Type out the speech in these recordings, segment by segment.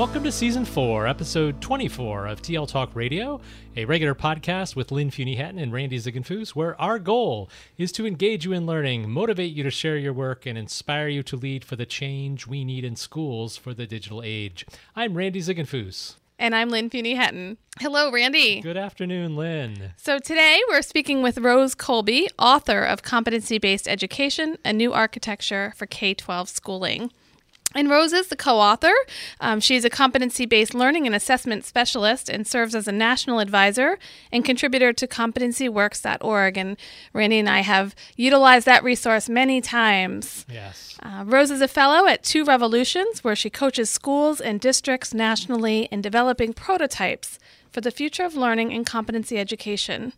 Welcome to Season 4, Episode 24 of TL Talk Radio, a regular podcast with Lynn Hetten and Randy Ziegenfuss, where our goal is to engage you in learning, motivate you to share your work, and inspire you to lead for the change we need in schools for the digital age. I'm Randy Ziegenfuss. And I'm Lynn Fuini-Hetten. Hello, Randy. Good afternoon, Lynn. So today we're speaking with Rose Colby, author of Competency Based Education A New Architecture for K 12 Schooling. And Rose is the co author. Um, she's a competency based learning and assessment specialist and serves as a national advisor and contributor to competencyworks.org. And Randy and I have utilized that resource many times. Yes. Uh, Rose is a fellow at Two Revolutions, where she coaches schools and districts nationally in developing prototypes for the future of learning and competency education.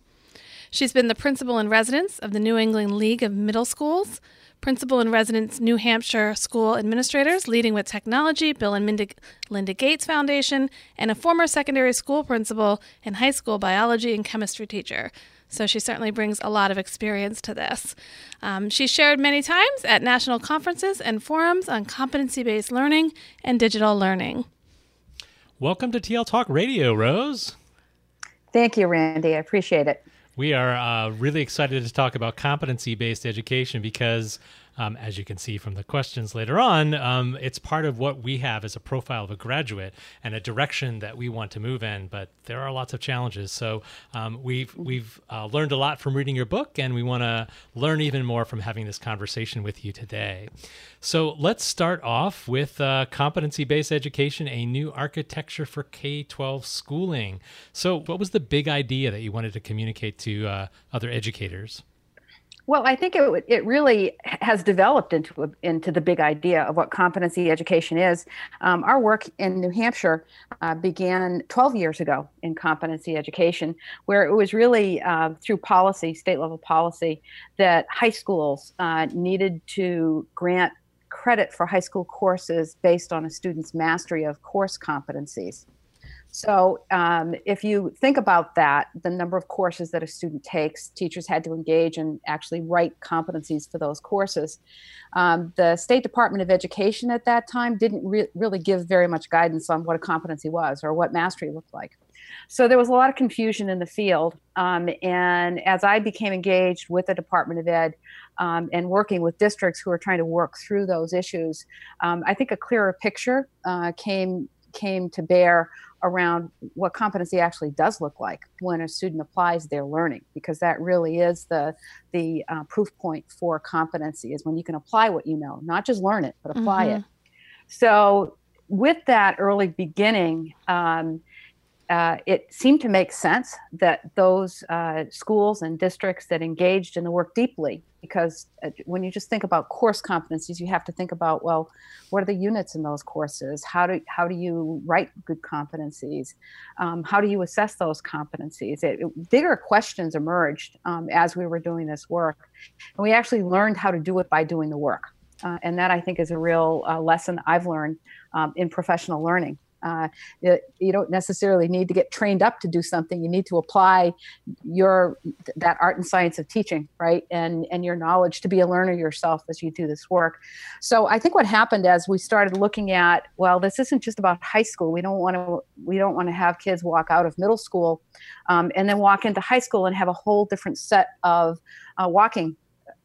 She's been the principal in residence of the New England League of Middle Schools Principal in Residence New Hampshire School Administrators Leading with Technology, Bill and Minda, Linda Gates Foundation, and a former secondary school principal and high school biology and chemistry teacher. So she certainly brings a lot of experience to this. Um, she's shared many times at national conferences and forums on competency based learning and digital learning. Welcome to TL Talk Radio, Rose. Thank you, Randy. I appreciate it. We are uh, really excited to talk about competency based education because, um, as you can see from the questions later on, um, it's part of what we have as a profile of a graduate and a direction that we want to move in. But there are lots of challenges. So um, we've we've uh, learned a lot from reading your book, and we want to learn even more from having this conversation with you today. So let's start off with uh, competency based education, a new architecture for K 12 schooling. So, what was the big idea that you wanted to communicate to uh, other educators? Well, I think it it really has developed into a, into the big idea of what competency education is. Um, our work in New Hampshire uh, began 12 years ago in competency education, where it was really uh, through policy, state level policy, that high schools uh, needed to grant credit for high school courses based on a student's mastery of course competencies. So, um, if you think about that, the number of courses that a student takes, teachers had to engage and actually write competencies for those courses. Um, the State Department of Education at that time didn't re- really give very much guidance on what a competency was or what mastery looked like. So, there was a lot of confusion in the field. Um, and as I became engaged with the Department of Ed, um, and working with districts who are trying to work through those issues, um, I think a clearer picture uh, came came to bear around what competency actually does look like when a student applies their learning because that really is the the uh, proof point for competency is when you can apply what you know not just learn it but apply mm-hmm. it so with that early beginning um, uh, it seemed to make sense that those uh, schools and districts that engaged in the work deeply, because uh, when you just think about course competencies, you have to think about well, what are the units in those courses? How do how do you write good competencies? Um, how do you assess those competencies? It, it, bigger questions emerged um, as we were doing this work, and we actually learned how to do it by doing the work, uh, and that I think is a real uh, lesson I've learned um, in professional learning. Uh, you don't necessarily need to get trained up to do something. You need to apply your that art and science of teaching, right, and and your knowledge to be a learner yourself as you do this work. So I think what happened as we started looking at, well, this isn't just about high school. We don't want to we don't want to have kids walk out of middle school um, and then walk into high school and have a whole different set of uh, walking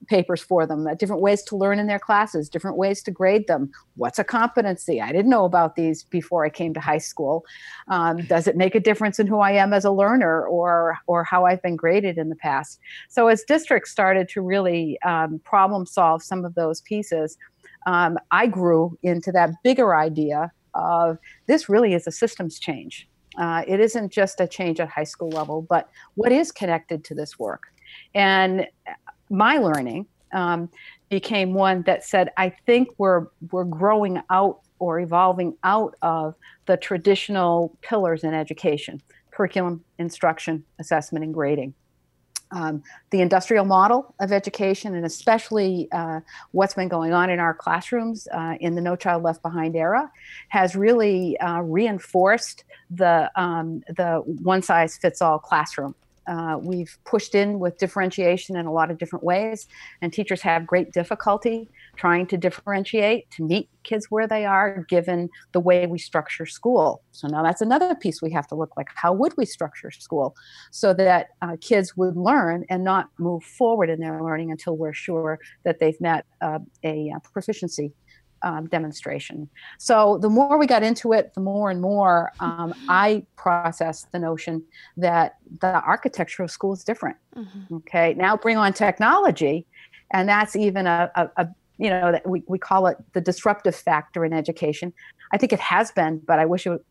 papers for them, uh, different ways to learn in their classes, different ways to grade them. What's a competency? I didn't know about these before I came to high school. Um, does it make a difference in who I am as a learner or or how I've been graded in the past? So as districts started to really um, problem solve some of those pieces, um, I grew into that bigger idea of this really is a systems change. Uh, it isn't just a change at high school level, but what is connected to this work? And my learning um, became one that said, I think we're we're growing out or evolving out of the traditional pillars in education: curriculum, instruction, assessment, and grading. Um, the industrial model of education, and especially uh, what's been going on in our classrooms uh, in the No Child Left Behind era, has really uh, reinforced the um, the one size fits all classroom uh, we've pushed in with differentiation in a lot of different ways, and teachers have great difficulty trying to differentiate to meet kids where they are given the way we structure school. So now that's another piece we have to look like. How would we structure school so that uh, kids would learn and not move forward in their learning until we're sure that they've met uh, a uh, proficiency um, demonstration. So the more we got into it, the more and more um, I processed the notion that the architecture of school is different. Mm-hmm. Okay, now bring on technology, and that's even a, a, a you know that we, we call it the disruptive factor in education. I think it has been, but I wish it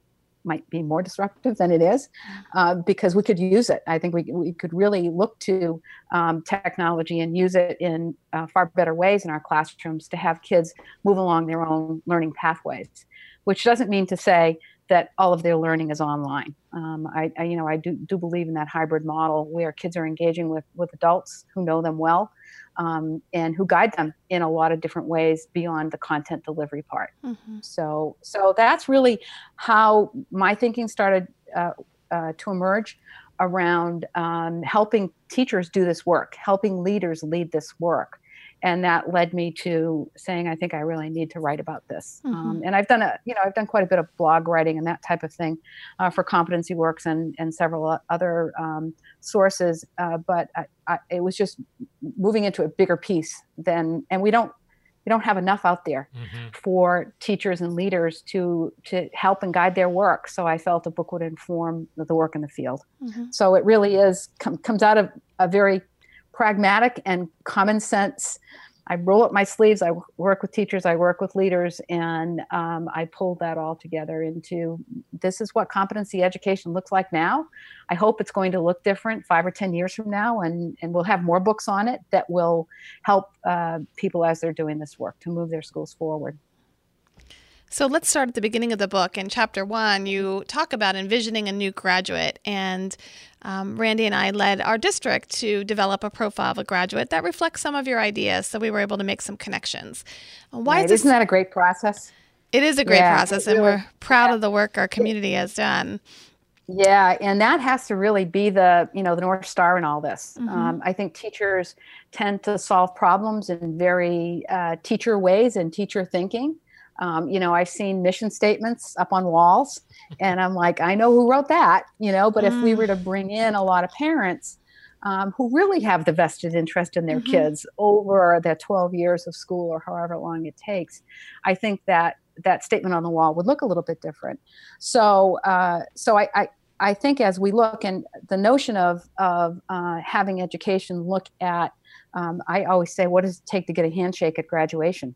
might be more disruptive than it is uh, because we could use it. I think we, we could really look to um, technology and use it in uh, far better ways in our classrooms to have kids move along their own learning pathways, which doesn't mean to say that all of their learning is online. Um, I, I, you know, I do, do believe in that hybrid model where kids are engaging with, with adults who know them well um, and who guide them in a lot of different ways beyond the content delivery part. Mm-hmm. So, so that's really how my thinking started uh, uh, to emerge around um, helping teachers do this work, helping leaders lead this work and that led me to saying i think i really need to write about this mm-hmm. um, and i've done a you know i've done quite a bit of blog writing and that type of thing uh, for competency works and and several other um, sources uh, but I, I, it was just moving into a bigger piece than and we don't we don't have enough out there mm-hmm. for teachers and leaders to to help and guide their work so i felt a book would inform the work in the field mm-hmm. so it really is com- comes out of a very pragmatic and common sense. I roll up my sleeves. I work with teachers. I work with leaders, and um, I pull that all together into this is what competency education looks like now. I hope it's going to look different five or ten years from now, and and we'll have more books on it that will help uh, people as they're doing this work to move their schools forward. So let's start at the beginning of the book. In chapter one, you talk about envisioning a new graduate, and um, Randy and I led our district to develop a profile of a graduate that reflects some of your ideas. So we were able to make some connections. Why right. is this, Isn't that a great process? It is a great yeah, process, and we're proud yeah. of the work our community has done. Yeah, and that has to really be the you know the north star in all this. Mm-hmm. Um, I think teachers tend to solve problems in very uh, teacher ways and teacher thinking. Um, you know, I've seen mission statements up on walls, and I'm like, I know who wrote that, you know, but mm. if we were to mm. bring in a lot of parents um, who really have the vested interest in their mm-hmm. kids over the 12 years of school or however long it takes, I think that that statement on the wall would look a little bit different. So, uh, so I, I, I think as we look and the notion of of uh, having education look at, um, I always say, what does it take to get a handshake at graduation?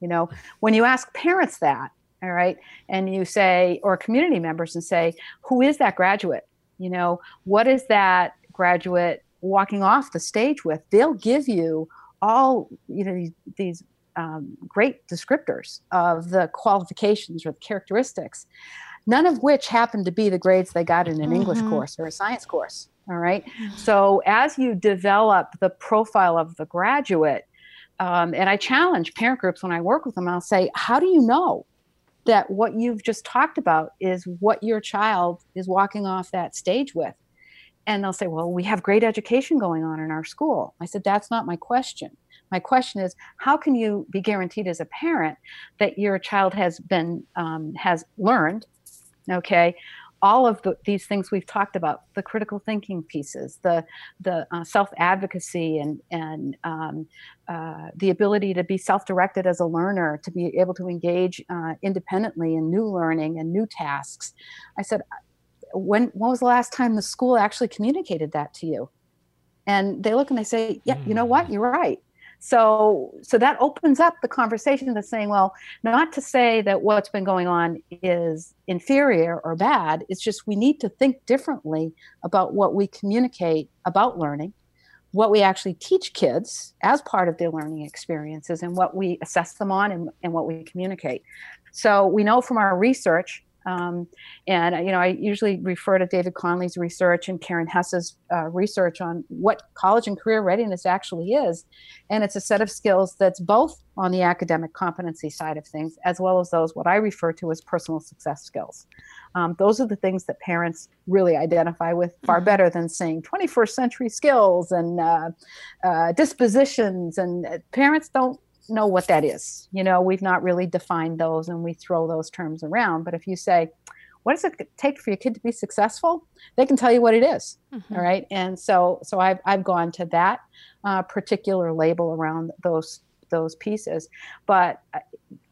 You know, when you ask parents that, all right, and you say, or community members and say, who is that graduate? You know, what is that graduate walking off the stage with? They'll give you all, you know, these, these um, great descriptors of the qualifications or the characteristics, none of which happen to be the grades they got in an mm-hmm. English course or a science course. All right. mm-hmm. So as you develop the profile of the graduate, um, and I challenge parent groups when I work with them. I'll say, "How do you know that what you've just talked about is what your child is walking off that stage with?" And they'll say, "Well, we have great education going on in our school." I said, "That's not my question. My question is, how can you be guaranteed as a parent that your child has been um, has learned, okay, all of the, these things we've talked about the critical thinking pieces the the uh, self advocacy and and um, uh, the ability to be self directed as a learner to be able to engage uh, independently in new learning and new tasks. I said when when was the last time the school actually communicated that to you? And they look and they say yeah you know what? Hmm. you're right so so that opens up the conversation to saying well not to say that what's been going on is inferior or bad. It's just we need to think differently about what we communicate about learning what we actually teach kids as part of their learning experiences and what we assess them on and, and what we communicate. So we know from our research um, and you know, I usually refer to David Conley's research and Karin Hess's uh, research on what college and career readiness actually is, and it's a set of skills that's both on the academic competency side of things as well as those what I refer to as personal success skills. Um, those are the things that parents really identify with far mm-hmm. better than saying 21st century skills and uh, uh, dispositions. And uh, parents don't know what that is. You know, we've not really defined those and we throw those terms around. But if you say, what does it take for your kid to be successful? They can tell you what it is, mm-hmm. all right. And so, so I've I've gone to that uh, particular label around those those pieces. But uh,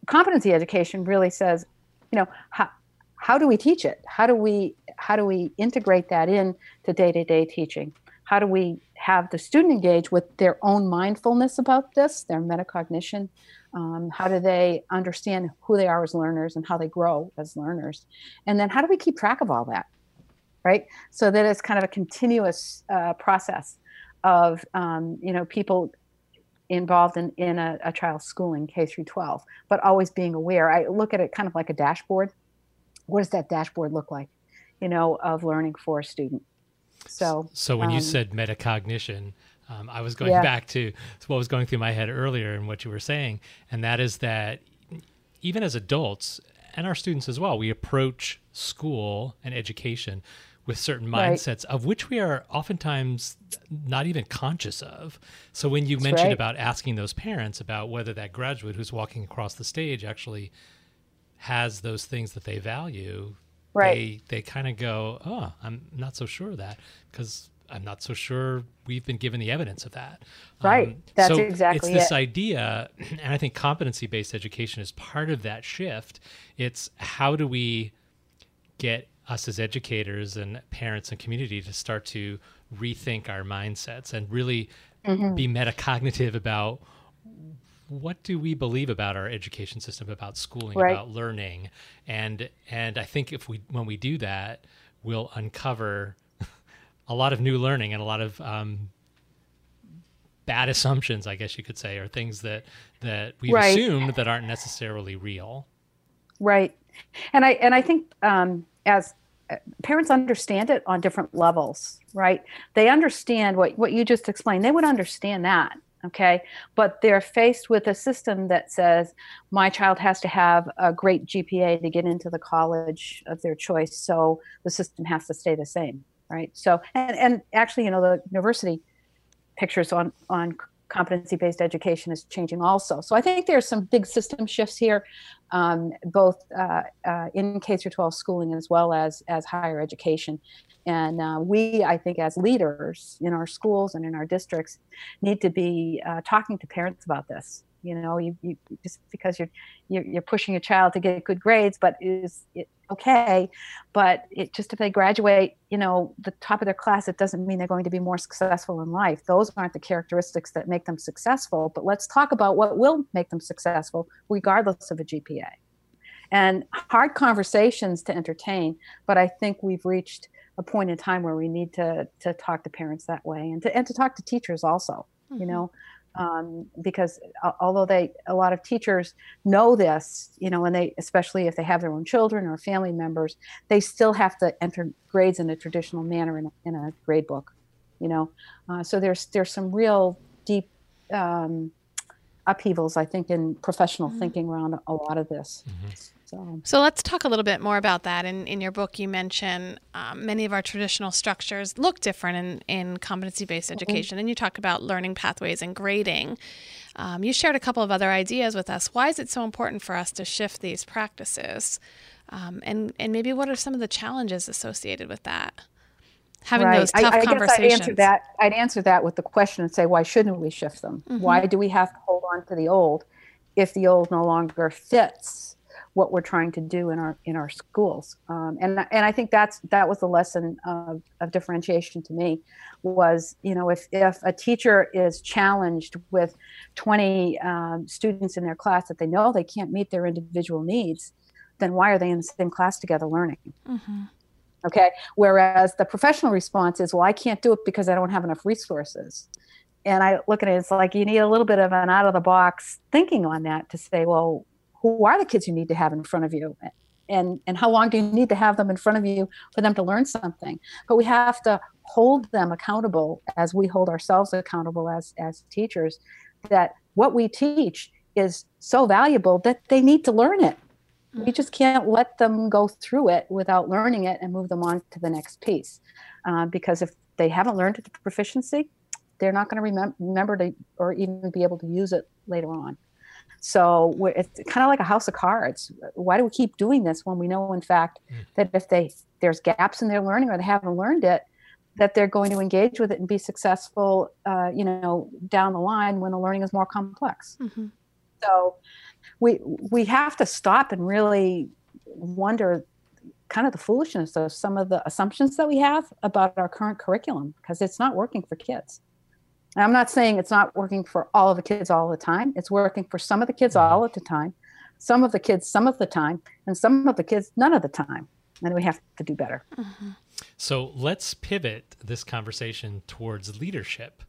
competency education really says, you know, how how do we teach it? How do we how do we integrate that in to day to day teaching? How do we have the student engage with their own mindfulness about this, their metacognition? Um, how do they understand who they are as learners and how they grow as learners? And then how do we keep track of all that? Right? So that it's kind of a continuous uh, process of, um, you know, people involved in, in a, a child's schooling, K through 12, but always being aware. I look at it kind of like a dashboard. What does that dashboard look like, you know, of learning for a student? So, so when um, you said metacognition, um, I was going yeah. back to what was going through my head earlier and what you were saying, and that is that even as adults and our students as well, we approach school and education with certain mindsets right. of which we are oftentimes not even conscious of. So when you That's mentioned right. about asking those parents about whether that graduate who's walking across the stage actually has those things that they value, right. they they kind of go, "Oh, I'm not so sure of that," because I'm not so sure we've been given the evidence of that. Right. Um, That's so exactly it's this it. idea, and I think competency based education is part of that shift. It's how do we get us as educators and parents and community to start to rethink our mindsets and really mm-hmm. be metacognitive about what do we believe about our education system, about schooling, right. about learning, and and I think if we when we do that, we'll uncover a lot of new learning and a lot of um, bad assumptions, I guess you could say, or things that that we've right. assumed that aren't necessarily real. Right, and I and I think um, as uh, parents understand it on different levels, right? They understand what what you just explained. They would understand that okay? But they're faced with a system that says my child has to have a great gpa to get into the college of their choice so the system has to stay the same right? So and, and actually you know the university pictures on on competency based education is changing also so i think there's some big system shifts here um, both uh, uh, in k through 12 schooling as well as as higher education and uh, we, I think, as leaders in our schools and in our districts, need to be uh, talking to parents about this. You know, you, you just because you're, you're, you're pushing your child to get good grades, but is it okay? But it just if they graduate, you know, the top of their class, it doesn't mean they're going to be more successful in life. Those aren't the characteristics that make them successful. But let's talk about what will make them successful, regardless of a GPA and hard conversations to entertain. But I think we've reached a point in time where we need to to talk to parents that way and to and to talk to teachers also mm-hmm. you know um, because although they a lot of teachers know this you know and they especially if they have their own children or family members they still have to enter grades in a traditional manner in a, in a grade book you know uh, so there's there's some real deep um, upheavals i think in professional mm-hmm. thinking around a lot of this mm-hmm. So, so let's talk a little bit more about that. In, in your book, you mention um, many of our traditional structures look different in, in competency based mm-hmm. education, and you talk about learning pathways and grading. Um, you shared a couple of other ideas with us. Why is it so important for us to shift these practices? Um, and and maybe what are some of the challenges associated with that? Having right. those tough I, I conversations. Guess I'd answer that. I'd answer that with the question and say, why shouldn't we shift them? Mm-hmm. Why do we have to hold on to the old if the old no longer fits what we're trying to do in our in our schools? Um, and and I think that's that was the lesson of, of differentiation to me was you know if if a teacher is challenged with 20 um, students in their class that they know they can't meet their individual needs then why are they in the same class together learning? Mm-hmm. Okay. Whereas the professional response is, well, I can't do it because I don't have enough resources. And I look at it, it's like you need a little bit of an out of the box thinking on that to say, well, who are the kids you need to have in front of you? And, and how long do you need to have them in front of you for them to learn something? But we have to hold them accountable as we hold ourselves accountable as, as teachers that what we teach is so valuable that they need to learn it we just can't let them go through it without learning it and move them on to the next piece. Uh, because if they haven't learned the proficiency, they're not going to remem- remember to or even be able to use it later on. So it's kind of like a house of cards. Why do we keep doing this when we know, in fact, mm. that if they there's gaps in their learning or they haven't learned it, that they're going to engage with it and be successful, uh, you know, down the line when the learning is more complex. Mm-hmm. So we we have to stop and really wonder kind of the foolishness of some of the assumptions that we have about our current curriculum because it's not working for kids. And I'm not saying it's not working for all of the kids all the time. It's working for some of the kids all at the time, some of the kids some of the time, and some of the kids none of the time. And we have to do better. Mm-hmm. So let's pivot this conversation towards leadership.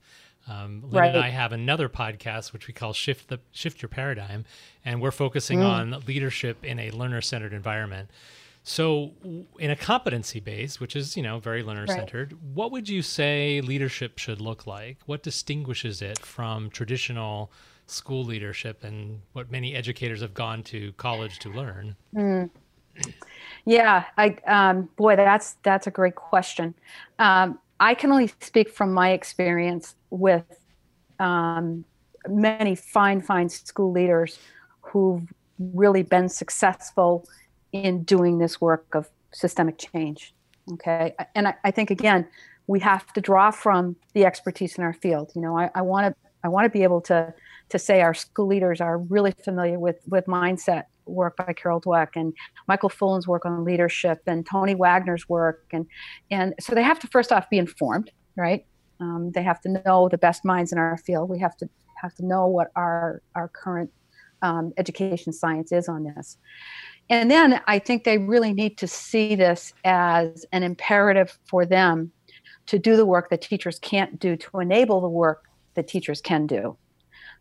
Um, Lynn right. and I have another podcast which we call Shift the Shift Your Paradigm, and we're focusing mm. on leadership in a learner-centered environment. So, in a competency base, which is you know very learner-centered, right. what would you say leadership should look like? What distinguishes it from traditional school leadership and what many educators have gone to college to learn? Mm. Yeah, I um, boy, that's that's a great question. Um, I can only speak from my experience with um, many fine, fine school leaders who've really been successful in doing this work of systemic change. Okay. And I, I think, again, we have to draw from the expertise in our field. You know, I want to I want to be able to to say our school leaders are really familiar with with mindset work by Carol Dweck and Michael Fullan's work on leadership and Tony Wagner's work and and so they have to first off be informed, right? Um, they have to know the best minds in our field. We have to have to know what our our current um, education science is on this. And then I think they really need to see this as an imperative for them to do the work that teachers can't do to enable the work that teachers can do.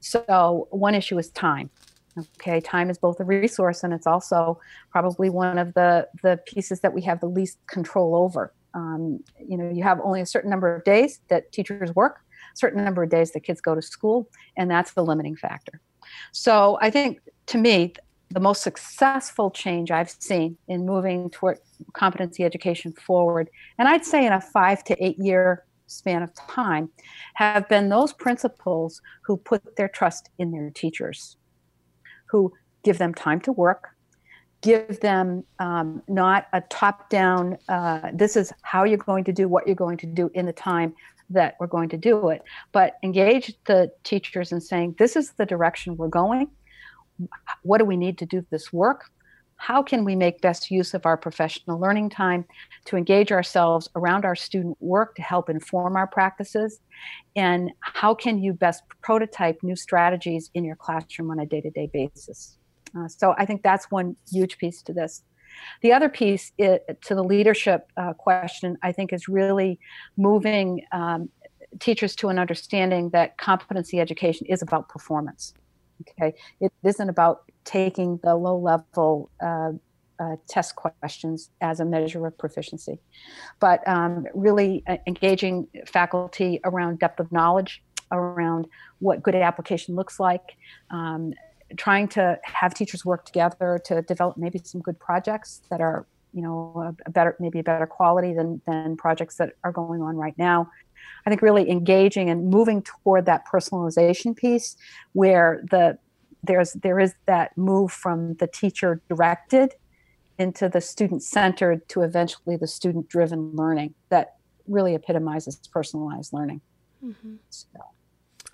So one issue is time. Okay, time is both a resource and it's also probably one of the the pieces that we have the least control over. Um, you know, you have only a certain number of days that teachers work, a certain number of days that kids go to school, and that's the limiting factor. So I think to me, the most successful change I've seen in moving toward competency education forward, and I'd say in a five to eight year span of time, have been those principals who put their trust in their teachers who give them time to work, give them um, not a top down, uh, this is how you're going to do what you're going to do in the time that we're going to do it, but engage the teachers in saying, this is the direction we're going. What do we need to do this work? How can we make best use of our professional learning time to engage ourselves around our student work to help inform our practices? And how can you best prototype new strategies in your classroom on a day to day basis? Uh, so I think that's one huge piece to this. The other piece it, to the leadership uh, question, I think, is really moving um, teachers to an understanding that competency education is about performance. Okay, it isn't about taking the low level uh, uh, test questions as a measure of proficiency, but um, really uh, engaging faculty around depth of knowledge, around what good application looks like, um, trying to have teachers work together to develop maybe some good projects that are you know a, better maybe a better quality than than projects that are going on right now i think really engaging and moving toward that personalization piece where the there's there is that move from the teacher directed into the student centered to eventually the student driven learning that really epitomizes personalized learning. Mm-hmm. So,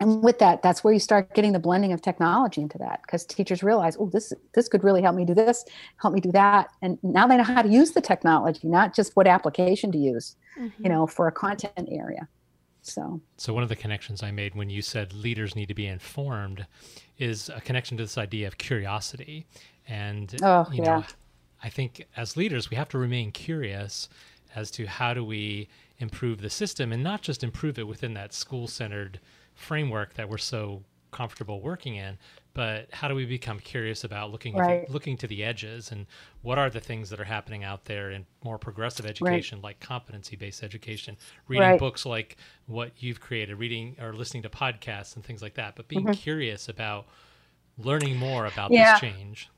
and with that, that's where you start getting the blending of technology into that because teachers realize, oh, this this could really help me do this, help me do that, and now they know how to use the technology, not just what application to use, mm-hmm. you know, for a content area. So, so one of the connections I made when you said leaders need to be informed is a connection to this idea of curiosity, and oh, you yeah. know, I think as leaders we have to remain curious as to how do we improve the system and not just improve it within that school centered framework that we're so comfortable working in but how do we become curious about looking right. looking to the edges and what are the things that are happening out there in more progressive education right. like competency based education reading right. books like what you've created reading or listening to podcasts and things like that but being mm-hmm. curious about learning more about yeah. this change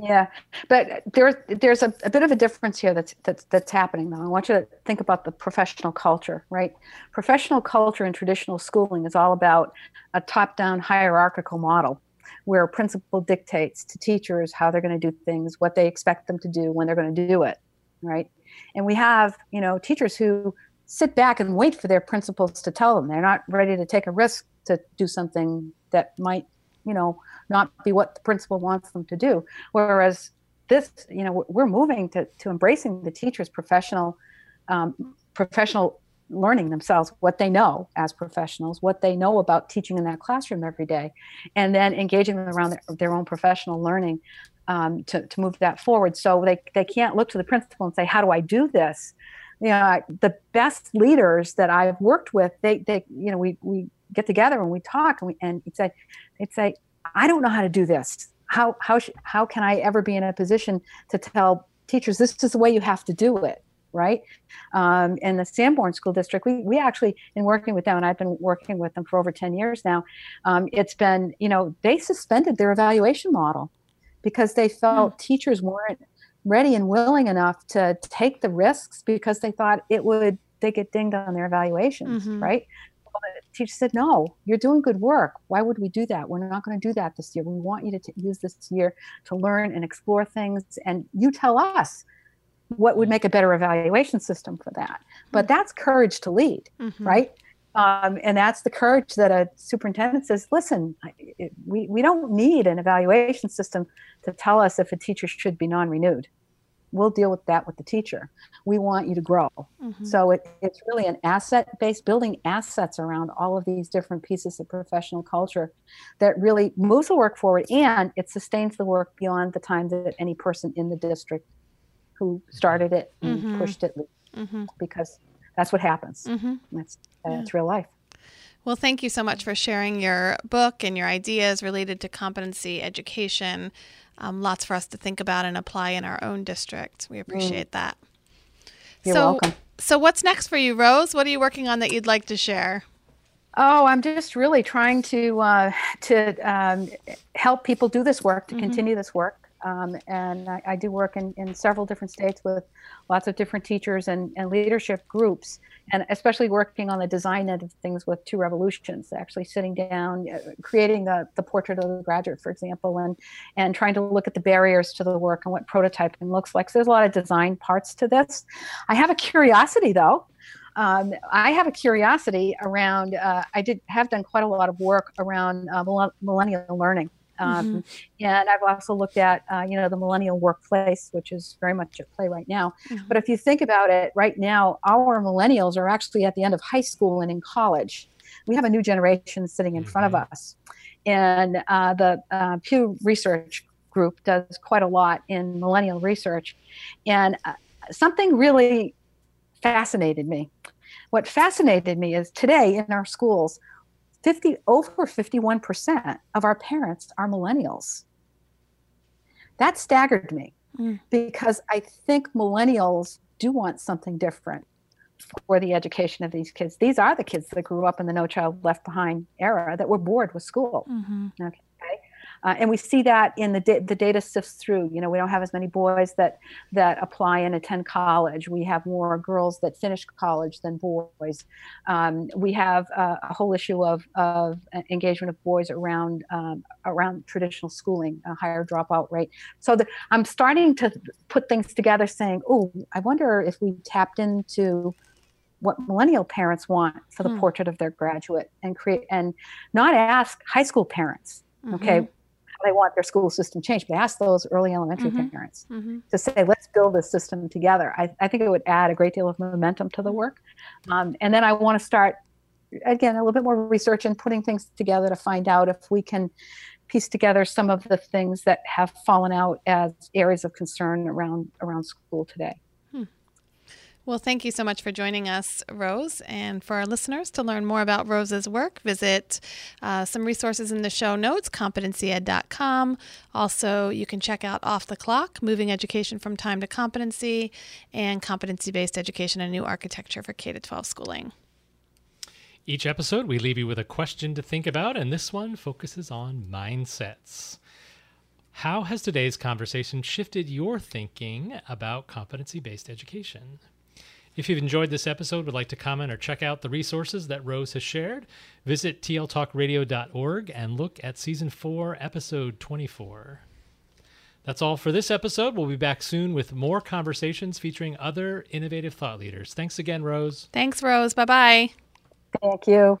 yeah, but there's there's a, a, bit of a difference here that's that's that's happening though. I want you to think about the professional culture, right? Professional culture in traditional schooling is all about a top-down hierarchical model where a principal dictates to teachers how they're going to do things, what they expect them to do, when they're going to do it, right? And we have, you know, teachers who sit back and wait for their principals to tell them. They're not ready to take a risk to do something that might, you know, not be what the principal wants them to do. Whereas this, you know, we're moving to, to embracing the teacher's professional um, professional learning themselves what they know as professionals, what they know about teaching in that classroom every day, and then engaging them around their, their own professional learning um, to, to move that forward. So they, they can't look to the principal and say, How do I do this? You know, the best leaders that I've worked with, they, they you know, we, we get together and we talk and we and it's say, they'd say, I don't know how to do this. How how sh- how can I ever be in a position to tell teachers this is the way you have to do it? Right? Um, in the Sanborn School District, we we actually in working with them, and I've been working with them for over ten years now. Um, it's been you know they suspended their evaluation model because they felt mm. teachers weren't ready and willing enough to take the risks because they thought it would they get dinged on their evaluations, mm-hmm. right? Teacher said, No, you're doing good work. Why would we do that? We're not going to do that this year. We want you to t- use this year to learn and explore things. And you tell us what would make a better evaluation system for that. But mm-hmm. that's courage to lead, mm-hmm. right? Um, and that's the courage that a superintendent says, listen, it, we, we don't need an evaluation system to tell us if a teacher should be non renewed we'll deal with that with the teacher. We want you to grow. Mm-hmm. So it, it's really an asset based building assets around all of these different pieces of professional culture that really moves the work forward and it sustains the work beyond the time that any person in the district who started it and mm-hmm. pushed it mm-hmm. because that's what happens. Mm-hmm. That's, that's yeah. real life. Well, thank you so much for sharing your book and your ideas related to competency education um, lots for us to think about and apply in our own district. We appreciate mm. that. You're so, welcome. So, what's next for you, Rose? What are you working on that you'd like to share? Oh, I'm just really trying to uh, to um, help people do this work, to mm-hmm. continue this work. Um, and I, I, do work in, in several different states with lots of different teachers and, and leadership groups, and especially working on the design end of things with Two Revolutions, actually sitting down, uh, creating the, the portrait of the graduate, for example, and, and trying to look at the barriers to the work and what prototyping looks like. So there's a lot of design parts to this. I have a curiosity, though. Um, I have a curiosity around. Uh, I did have done quite a lot of work around uh, millennial learning, um, mm-hmm. And I've also looked at, uh, you know, the millennial workplace, which is very much at play right now. Mm-hmm. But if you think about it, right now, our millennials are actually at the end of high school and in college. We have a new generation sitting in mm-hmm. front of mm-hmm. us. And uh, the uh, Pew Research Group does quite a lot in millennial research. And uh, something really fascinated me. What fascinated me is today in our schools, 50 over 51% of our parents are millennials. That staggered me mm. because I think millennials do want something different for the education of these kids. These are the kids that grew up in the No Child Left Behind era that were bored with school. Mm-hmm. Okay. Uh, and we see that in the, da- the data sifts through. You know, we don't have as many boys that, that apply and attend college. We have more girls that finish college than boys. Um, we have uh, a whole issue of, of engagement of boys around, um, around traditional schooling, a higher dropout rate. So the, I'm starting to put things together saying, oh, I wonder if we tapped into what millennial parents want for the hmm. portrait of their graduate and create and not ask high school parents mm-hmm. okay they want their school system changed but ask those early elementary mm-hmm. parents mm-hmm. to say let's build this system together I, I, think it would add a great deal of momentum to the work um, and then i want to start again a little bit more research and putting things together to find out if we can piece together some of the things that have fallen out as areas of concern around around school today well, thank you so much for joining us, Rose. And for our listeners, to learn more about Rose's work, visit uh, some resources in the show notes, competencyed.com. Also, you can check out Off the Clock, Moving Education from Time to Competency, and Competency Based Education, a new architecture for K 12 schooling. Each episode, we leave you with a question to think about, and this one focuses on mindsets. How has today's conversation shifted your thinking about competency based education? If you've enjoyed this episode, would like to comment or check out the resources that Rose has shared, visit tltalkradio.org and look at season 4, episode 24. That's all for this episode. We'll be back soon with more conversations featuring other innovative thought leaders. Thanks again, Rose. Thanks, Rose. Bye bye. Thank you.